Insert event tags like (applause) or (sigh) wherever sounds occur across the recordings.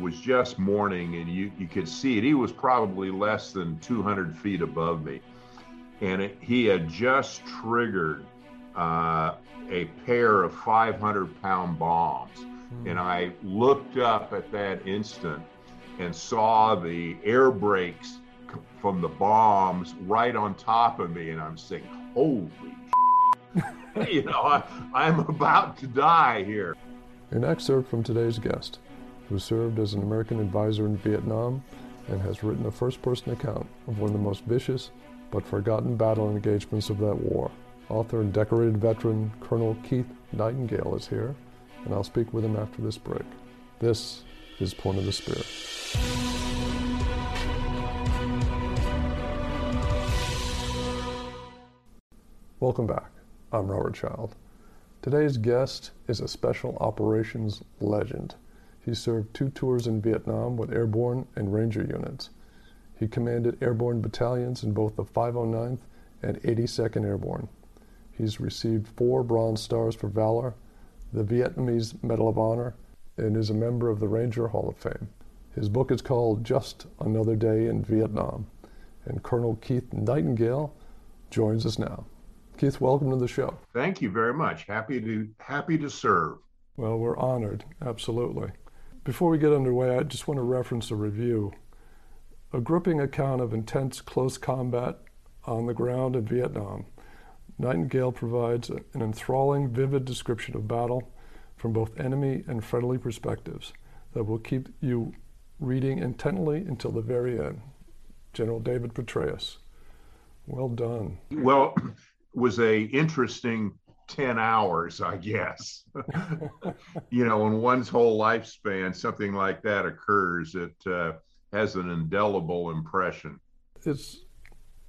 was just morning, and you, you could see it. He was probably less than 200 feet above me. And it, he had just triggered uh, a pair of 500 pound bombs. Mm. And I looked up at that instant and saw the air brakes from the bombs right on top of me. And I'm saying, holy, (laughs) you know, I, I'm about to die here. An excerpt from today's guest, who served as an American advisor in Vietnam and has written a first person account of one of the most vicious but forgotten battle engagements of that war. Author and decorated veteran Colonel Keith Nightingale is here, and I'll speak with him after this break. This is Point of the Spear. Welcome back. I'm Robert Child. Today's guest is a special operations legend. He served two tours in Vietnam with airborne and ranger units. He commanded airborne battalions in both the 509th and 82nd Airborne. He's received four Bronze Stars for Valor, the Vietnamese Medal of Honor, and is a member of the Ranger Hall of Fame. His book is called Just Another Day in Vietnam, and Colonel Keith Nightingale joins us now. Keith, welcome to the show. Thank you very much. Happy to happy to serve. Well, we're honored, absolutely. Before we get underway, I just want to reference a review. A gripping account of intense close combat on the ground in Vietnam. Nightingale provides an enthralling, vivid description of battle from both enemy and friendly perspectives that will keep you reading intently until the very end. General David Petraeus. Well done. Well, (clears throat) was a interesting 10 hours, I guess. (laughs) you know, in one's whole lifespan, something like that occurs, it uh, has an indelible impression. It's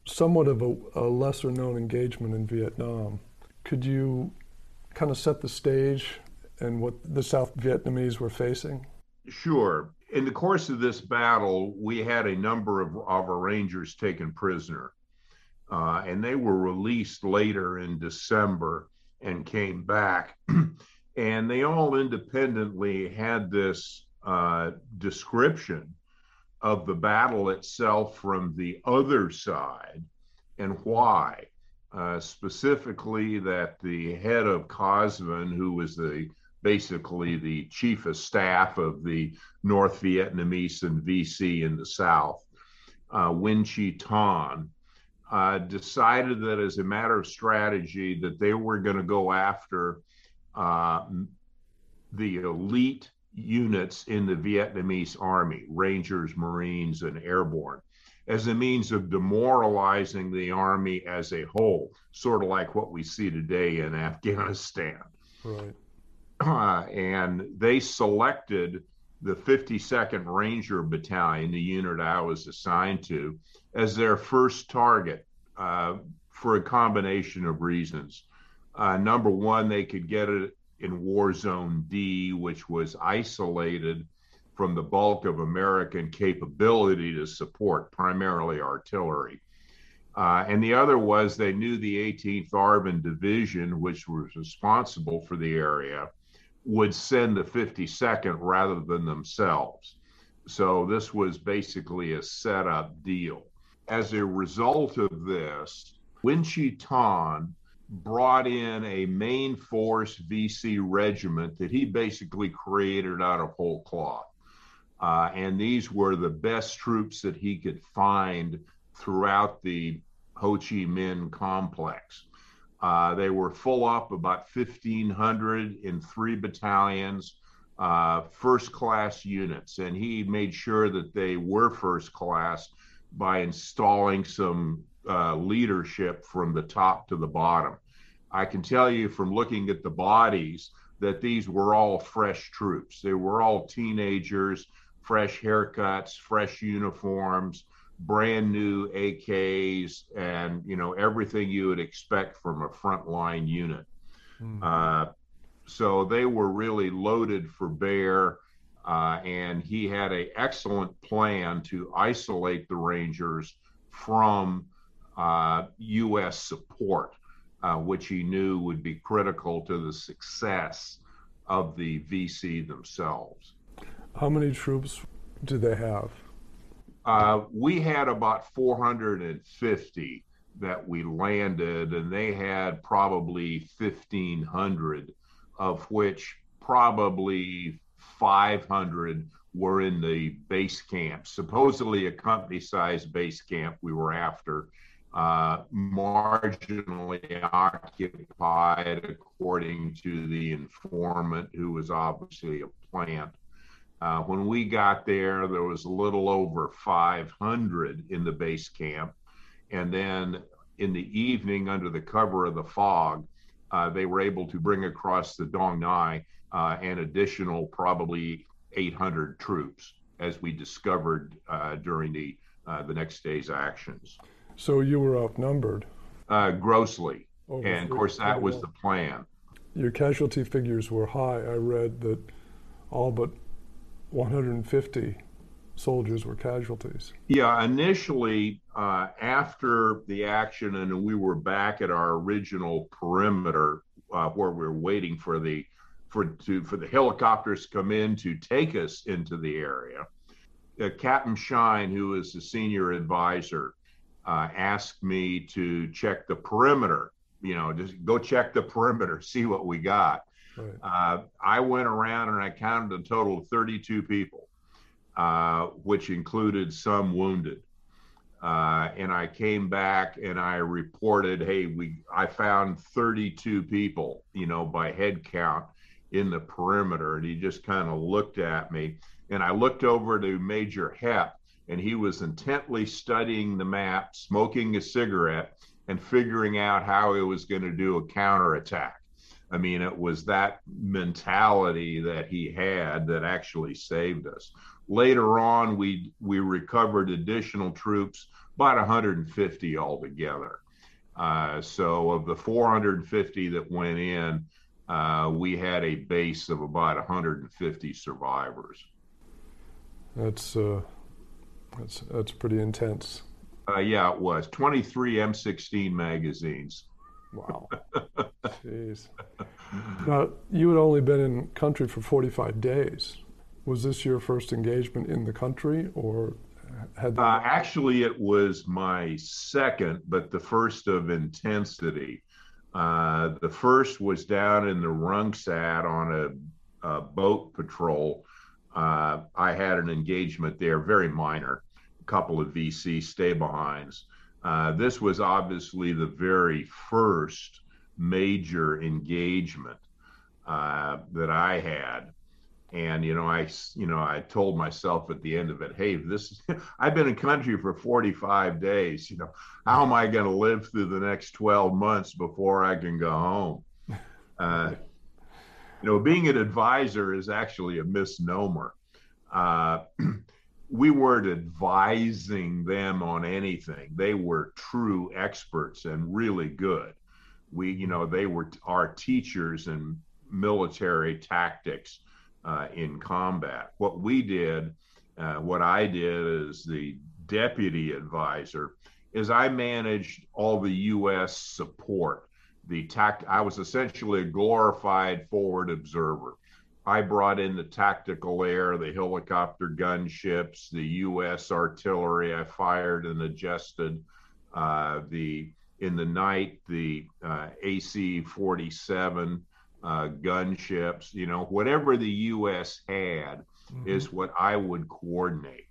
somewhat of a, a lesser known engagement in Vietnam. Could you kind of set the stage and what the South Vietnamese were facing? Sure. In the course of this battle, we had a number of, of our Rangers taken prisoner, uh, and they were released later in December and came back. (clears throat) and they all independently had this uh, description of the battle itself from the other side and why. Uh, specifically, that the head of COSVN, who was the basically the chief of staff of the North Vietnamese and VC in the South, uh, Nguyen Chi Thanh, uh, decided that as a matter of strategy that they were going to go after uh, the elite units in the Vietnamese army, Rangers, Marines, and Airborne, as a means of demoralizing the army as a whole, sort of like what we see today in (laughs) Afghanistan. Right. (clears throat) Uh, and they selected the 52nd Ranger Battalion, the unit I was assigned to, as their first target uh, for a combination of reasons. Uh, number one, they could get it in War Zone D, which was isolated from the bulk of American capability to support primarily artillery. Uh, and the other was they knew the 18th ARVN Division, which was responsible for the area, would send the 52nd rather than themselves. So this was basically a setup deal. As a result of this, Chi Thanh brought in a main force VC regiment that he basically created out of whole cloth. Uh, and these were the best troops that he could find throughout the Ho Chi Minh complex. Uh, they were full up about 1,500 in three battalions, uh, first class units. And he made sure that they were first class by installing some uh, leadership from the top to the bottom. I can tell you from looking at the bodies that these were all fresh troops. They were all teenagers, fresh haircuts, fresh uniforms, brand new AKs, and you know everything you would expect from a frontline unit. Mm-hmm. Uh, so they were really loaded for bear. Uh, and he had an excellent plan to isolate the Rangers from uh, U.S. support, uh, which he knew would be critical to the success of the VC themselves. How many troops do they have? Uh, we had about 450 that we landed, and they had probably 1,500, of which probably 500 were in the base camp, supposedly a company sized base camp we were after, uh, marginally occupied, according to the informant, who was obviously a plant. Uh, when we got there, there was a little over 500 in the base camp. And then in the evening, under the cover of the fog, uh, they were able to bring across the Dong Nai uh, an additional probably 800 troops, as we discovered uh, during the uh, the next day's actions. So you were outnumbered. Uh, grossly, Over and of course that was the plan. Your casualty figures were high. I read that all but 150 soldiers were casualties. Yeah, initially, uh, after the action, and we were back at our original perimeter uh, where we were waiting for the for to for the helicopters to come in to take us into the area. Uh, Captain Shine, who is the senior advisor, uh, asked me to check the perimeter. You know, just go check the perimeter, (laughs) see what we got. Right. Uh, I went around and I counted a total of 32 people, uh, which included some wounded. Uh, and I came back and I reported, hey, we I found 32 people, you know, by head count in the perimeter. And he just kind of looked at me. And I looked over to Major Hep, and he was intently studying the map, smoking a cigarette, and figuring out how he was going to do a counterattack. I mean, it was that mentality that he had that actually saved us. Later on, we we recovered additional troops, about 150 altogether. Uh, so of the 450 that went in, uh, we had a base of about 150 survivors. That's uh, that's that's pretty intense. Uh, yeah, it was 23 M16 magazines. Wow. (laughs) Jeez. Now, you had only been in country for 45 days. Was this your first engagement in the country, or had? Uh, actually, it was my second, but the first of intensity. Uh, the first was down in the Rungsat on a, a boat patrol. Uh, I had an engagement there, very minor, a couple of VC stay behinds. Uh, this was obviously the very first major engagement uh, that I had. And you know, I you know, I told myself at the end of it, hey, this (laughs) I've been in country for 45 days. You know, how am I going to live through the next 12 months before I can go home? (laughs) Uh, you know, being an advisor is actually a misnomer. Uh, (clears throat) we weren't advising them on anything. They were true experts and really good. We, you know, they were our teachers in military tactics uh, in combat. What we did, uh, what I did as the deputy advisor, is I managed all the U.S. support. The tact, I was essentially a glorified forward observer. I brought in the tactical air, the helicopter gunships, the U.S. artillery. I fired and adjusted uh, the in the night the uh, AC-47 uh, gunships. You know, whatever the U.S. had mm-hmm. is what I would coordinate.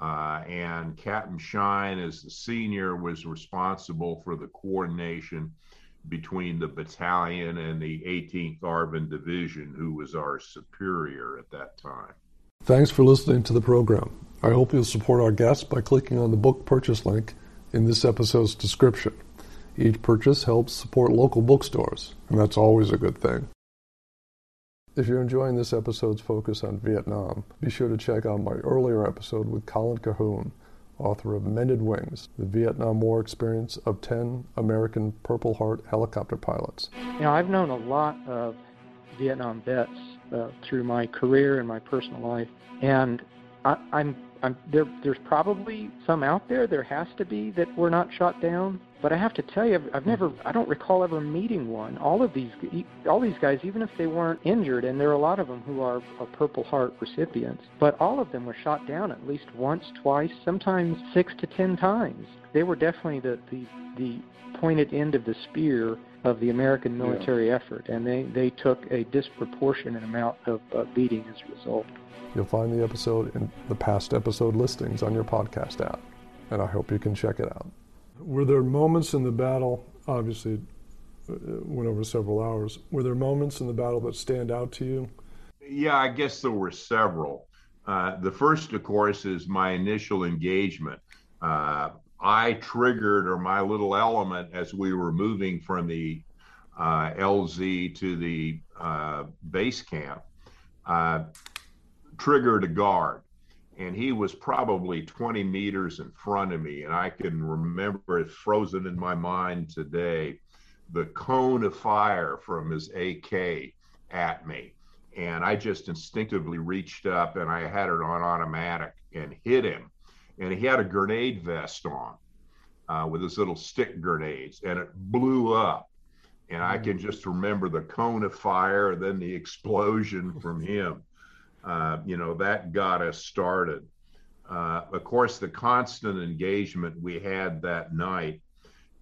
Uh, and Captain Shine, as the senior, was responsible for the coordination between the battalion and the 18th ARVN Division, who was our superior at that time. Thanks for listening to the program. I hope you'll support our guests by clicking on the book purchase link in this episode's description. Each purchase helps support local bookstores, and that's always a good thing. If you're enjoying this episode's focus on Vietnam, be sure to check out my earlier episode with Colin Cahoon author of Mended Wings, the Vietnam War experience of 10 American Purple Heart helicopter pilots. You know, I've known a lot of Vietnam vets uh, through my career and my personal life, and I, I'm I'm, there, there's probably some out there. There has to be that were not shot down. But I have to tell you, I've never, I don't recall ever meeting one. All of these, all these guys, even if they weren't injured, and there are a lot of them who are, are Purple Heart recipients, but all of them were shot down at least once, twice, sometimes six to ten times. They were definitely the the, the pointed end of the spear of the American military yeah. effort, and they, they took a disproportionate amount of uh, beating as a result. You'll find the episode in the past episode listings on your podcast app, and I hope you can check it out. Were there moments in the battle, obviously, it went over several hours, were there moments in the battle that stand out to you? Yeah, I guess there were several. Uh, the first, of course, is my initial engagement. Uh, I triggered, or my little element, as we were moving from the uh, LZ to the uh, base camp. Uh, triggered a guard and he was probably 20 meters in front of me and i can remember it frozen in my mind today the cone of fire from his ak at me. And i just instinctively reached up and i had it on automatic and hit him. And he had a grenade vest on uh, with his little stick grenades and it blew up. And i can just remember the cone of fire and then the explosion from him uh, you know, that got us started. Uh, of course, the constant engagement we had that night.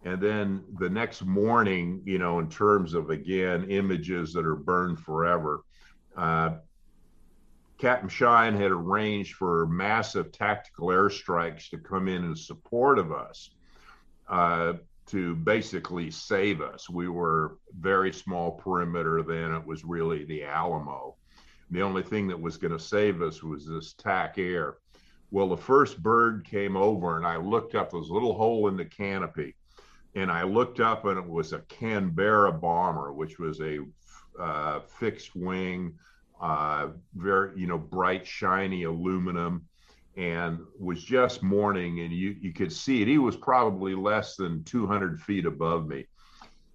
And then the next morning, you know, in terms of, again, images that are burned forever, uh, Captain Shine had arranged for massive tactical airstrikes to come in in support of us uh, to basically save us. We were very small perimeter then. It was really the Alamo. The only thing that was going to save us was this TAC air. Well, the first bird came over, and I looked up. There was a little hole in the canopy, and I looked up, and it was a Canberra bomber, which was a uh, fixed wing, uh, very you know bright, shiny aluminum, and was just morning, and you you could see it. He was probably less than 200 feet above me,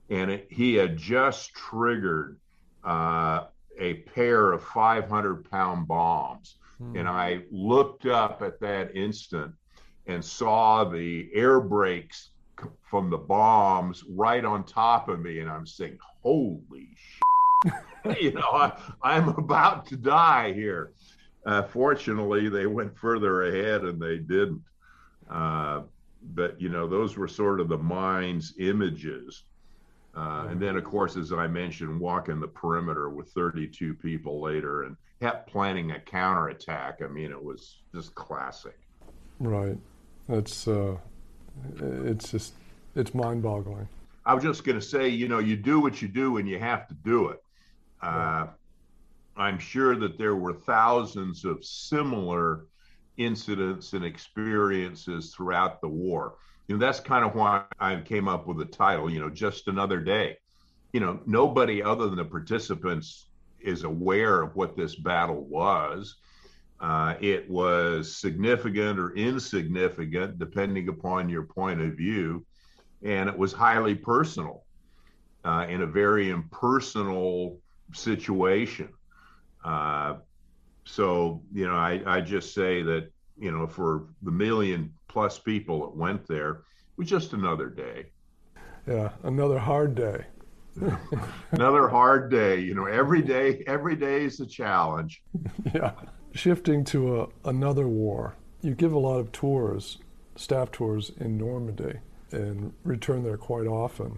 and it, he had just triggered uh, a pair of 500 pound bombs. Hmm. And I looked up at that instant and saw the air brakes from the bombs right on top of me. And I'm saying, holy shit. (laughs) you know, I, I'm about to die here. Uh, fortunately, they went further ahead and they didn't. Uh, but, you know, those were sort of the mind's images uh, and then, of course, as I mentioned, walking the perimeter with 32 people later and kept planning a counterattack. I mean, it was just classic. Right. It's, uh, it's just, it's mind boggling. I was just going to say, you know, you do what you do and you have to do it. Uh, I'm sure that there were thousands of similar incidents and experiences throughout the war you know that's kind of why I came up with the title. You know, just another day. You know, nobody other than the participants is aware of what this battle was. Uh, it was significant or insignificant, depending upon your point of view, and it was highly personal uh, in a very impersonal situation. Uh, so, you know, I, I just say that, you know, for the million plus people that went there. It was just another day. Yeah, another hard day. (laughs) another hard day. You know, every day, every day is a challenge. (laughs) Yeah. Shifting to a, another war, you give a lot of tours, staff tours in Normandy, and return there quite often.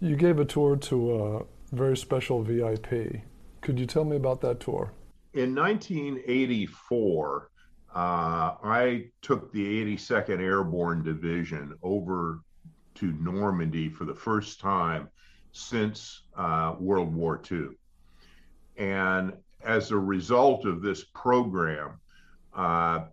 You gave a tour to a very special VIP. Could you tell me about that tour? In 1984, uh, I took the 82nd Airborne Division over to Normandy for the first time since uh, World War II. And as a result of this program, uh,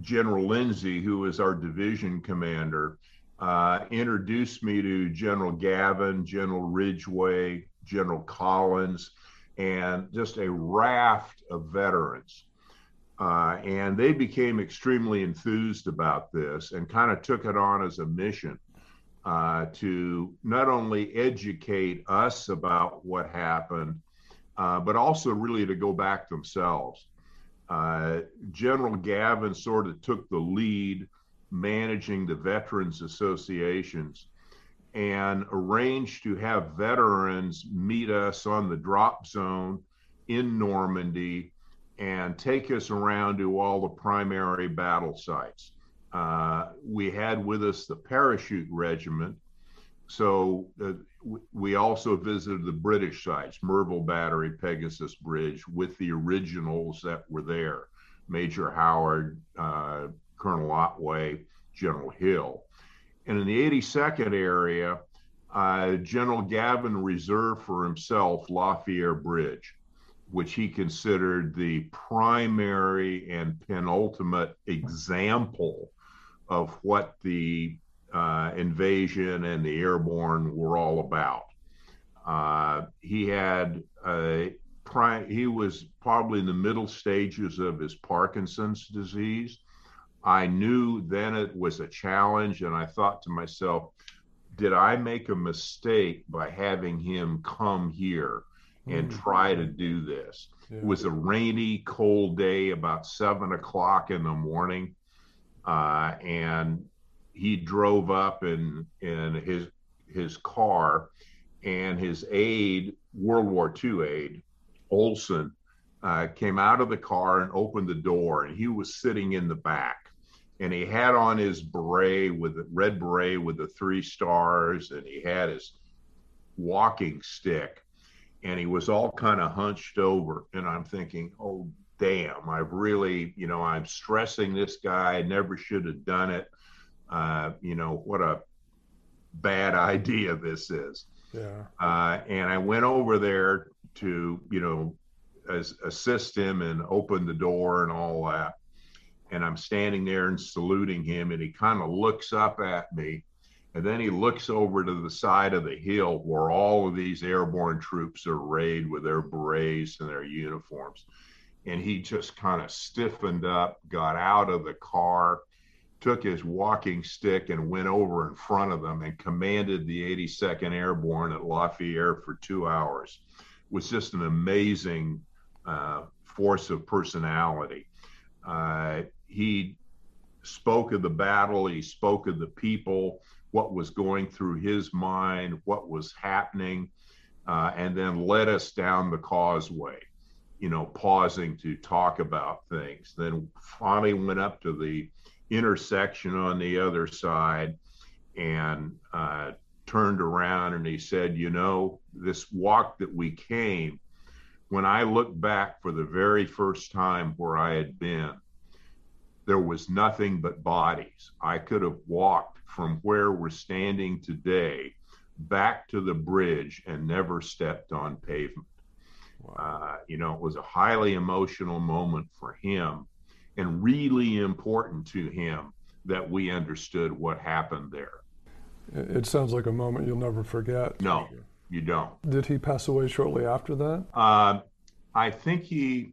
General Lindsay, who was our division commander, uh, introduced me to General Gavin, General Ridgway, General Collins, and just a raft of veterans uh, and they became extremely enthused about this and kind of took it on as a mission uh, to not only educate us about what happened, uh, but also really to go back themselves. uh, General Gavin sort of took the lead managing the veterans associations and arranged to have veterans meet us on the drop zone in Normandy and take us around to all the primary battle sites. Uh, we had with us the parachute regiment. So uh, we also visited the British sites, Merville Battery, Pegasus Bridge, with the originals that were there Major Howard, uh, Colonel Otway, General Hill. And in the 82nd area, uh, General Gavin reserved for himself La Fière Bridge, which he considered the primary and penultimate example of what the uh, invasion and the airborne were all about. Uh, he had a he was probably in the middle stages of his Parkinson's disease. I knew then it was a challenge, and I thought to myself, did I make a mistake by having him come here and mm-hmm. try to do this? Yeah. It was a rainy, cold day, about seven o'clock in the morning, uh, and he drove up in in his his car, and his aide, World War II aide, Olson, uh, came out of the car and opened the door, and he was sitting in the back, and he had on his beret with the red beret with the three stars, and he had his walking stick, and he was all kind of hunched over, and I'm thinking, oh damn, I've really, you know, I'm stressing this guy. I never should have done it. Uh, you know, what a bad (laughs) idea this is. Yeah. Uh, and I went over there to, you know, as, assist him and open the door and all that. And I'm standing there and saluting him, and he kind of looks up at me. And then he looks over to the side of the hill where all of these airborne troops are arrayed with their berets and their uniforms. And he just kind of stiffened up, got out of the car, took his walking stick and went over in front of them and commanded the 82nd Airborne at La Fière for two hours. It was just an amazing uh, force of personality. Uh, he spoke of the battle, he spoke of the people, what was going through his mind, what was happening, uh, and then led us down the causeway, you know, pausing to talk about things. Then finally went up to the intersection on the other side and uh, turned around and he said, You know, this walk that we came, when I look back for the very first time where I had been, there was nothing but bodies. I could have walked from where we're standing today back to the bridge and never stepped on pavement. Wow. Uh, you know, it was a highly emotional moment for him and really important to him that we understood what happened there. It sounds like a moment you'll never forget. No, you don't. Did he pass away shortly after that? Uh, I think he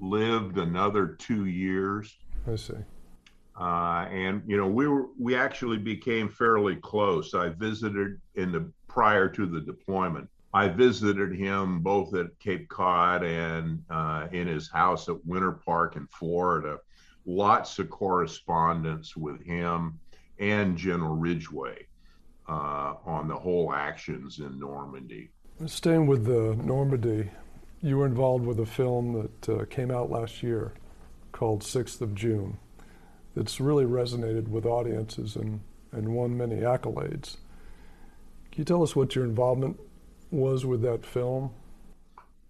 lived another two years. I see. Uh, and you know, we were we actually became fairly close. I visited in the prior to the deployment. I visited him both at Cape Cod and uh, in his house at Winter Park in Florida. Lots of correspondence with him and General Ridgway uh, on the whole actions in Normandy. Staying with the Normandy, you were involved with a film that uh, came out last year called Sixth of June. that's really resonated with audiences and, and won many accolades. Can you tell us what your involvement was with that film?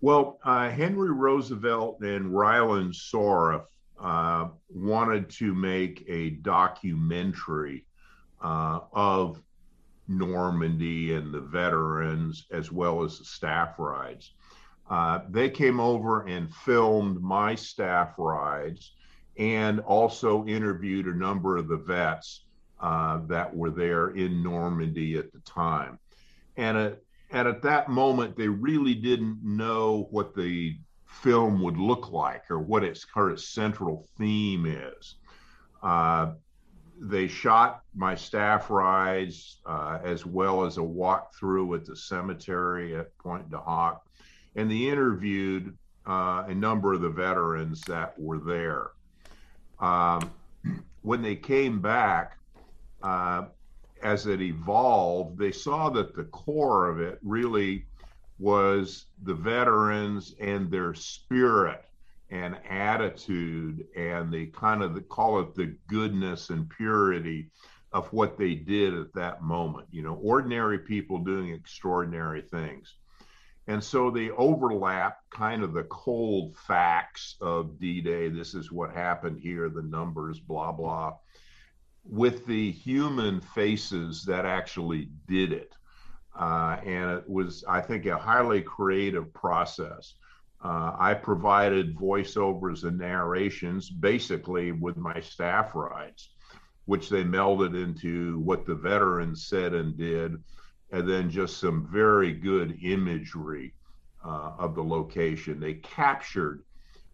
Well, uh, Henry Roosevelt and Rylan Soref uh, wanted to make a documentary uh, of Normandy and the veterans, as well as the staff rides. Uh, they came over and filmed my staff rides and also interviewed a number of the vets uh, that were there in Normandy at the time. And it, and at that moment, they really didn't know what the film would look like or what its current central theme is. Uh, they shot my staff rides uh, as well as a walkthrough at the cemetery at Pointe du Hoc, and they interviewed uh, a number of the veterans that were there. Um, when they came back, uh, as it evolved, they saw that the core of it really was the veterans and their spirit and attitude and the kind of call it the goodness and purity of what they did at that moment. You know, ordinary people doing extraordinary things. And so they overlap kind of the cold facts of D Day. This is what happened here, the numbers, blah, blah, with the human faces that actually did it. Uh, and it was, I think, a highly creative process. Uh, I provided voiceovers and narrations basically with my staff rides, which they melded into what the veterans said and did, and then just some very good imagery uh, of the location. They captured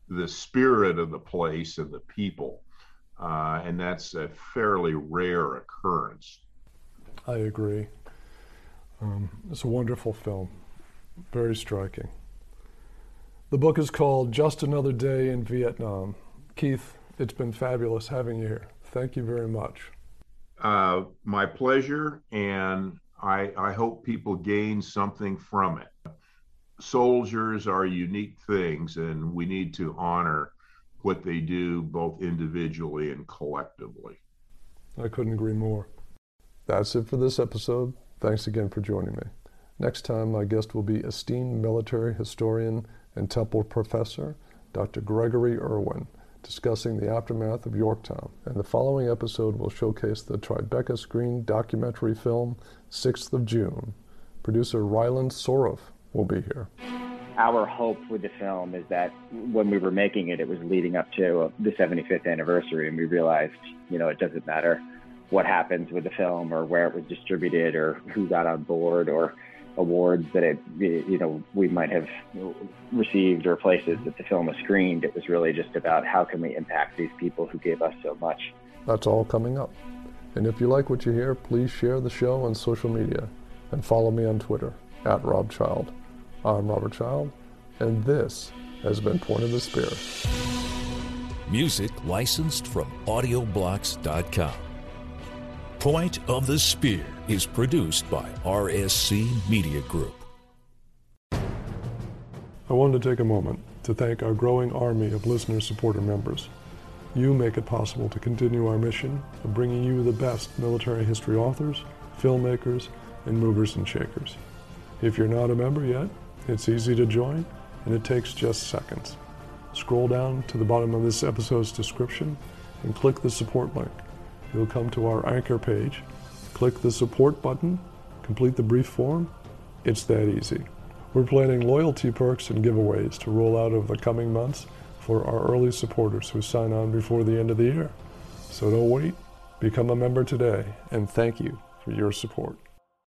the spirit of the place and the people, uh, and that's a fairly rare occurrence. I agree. Um, it's a wonderful film, very striking. The book is called Just Another Day in Vietnam. Keith, it's been fabulous having you here. Thank you very much. Uh, my pleasure, and I, I hope people gain something from it. Soldiers are unique things, and we need to honor what they do both individually and collectively. I couldn't agree more. That's it for this episode. Thanks again for joining me. Next time, my guest will be esteemed military historian and Temple professor Dr. Gregory Urwin discussing the aftermath of Yorktown. And the following episode will showcase the Tribeca Screen documentary film 6th of June. Producer Ryland Soroff will be here. Our hope with the film is that when we were making it, it was leading up to uh, the 75th anniversary, and we realized, you know, it doesn't matter what happens with the film or where it was distributed or who got on board or awards that it you know we might have received or places that the film was screened. It was really just about how can we impact these people who gave us so much. That's all coming up. And if you like what you hear please share the show on social media and follow me on twitter at rob child. I'm robert child and this has been point of the spear. Music licensed from audioblocks.com point of the spear is produced by RSC Media Group. I wanted to take a moment to thank our growing army of listener supporter members. You make it possible to continue our mission of bringing you the best military history authors, filmmakers, and movers and shakers. If you're not a member yet, it's easy to join and it takes just seconds. Scroll down to the bottom of this episode's description and click the support link. You'll come to our anchor page Click the support button, complete the brief form. It's that easy. We're planning loyalty perks and giveaways to roll out over the coming months for our early supporters who sign on before the end of the year. So don't wait. Become a member today, and thank you for your support.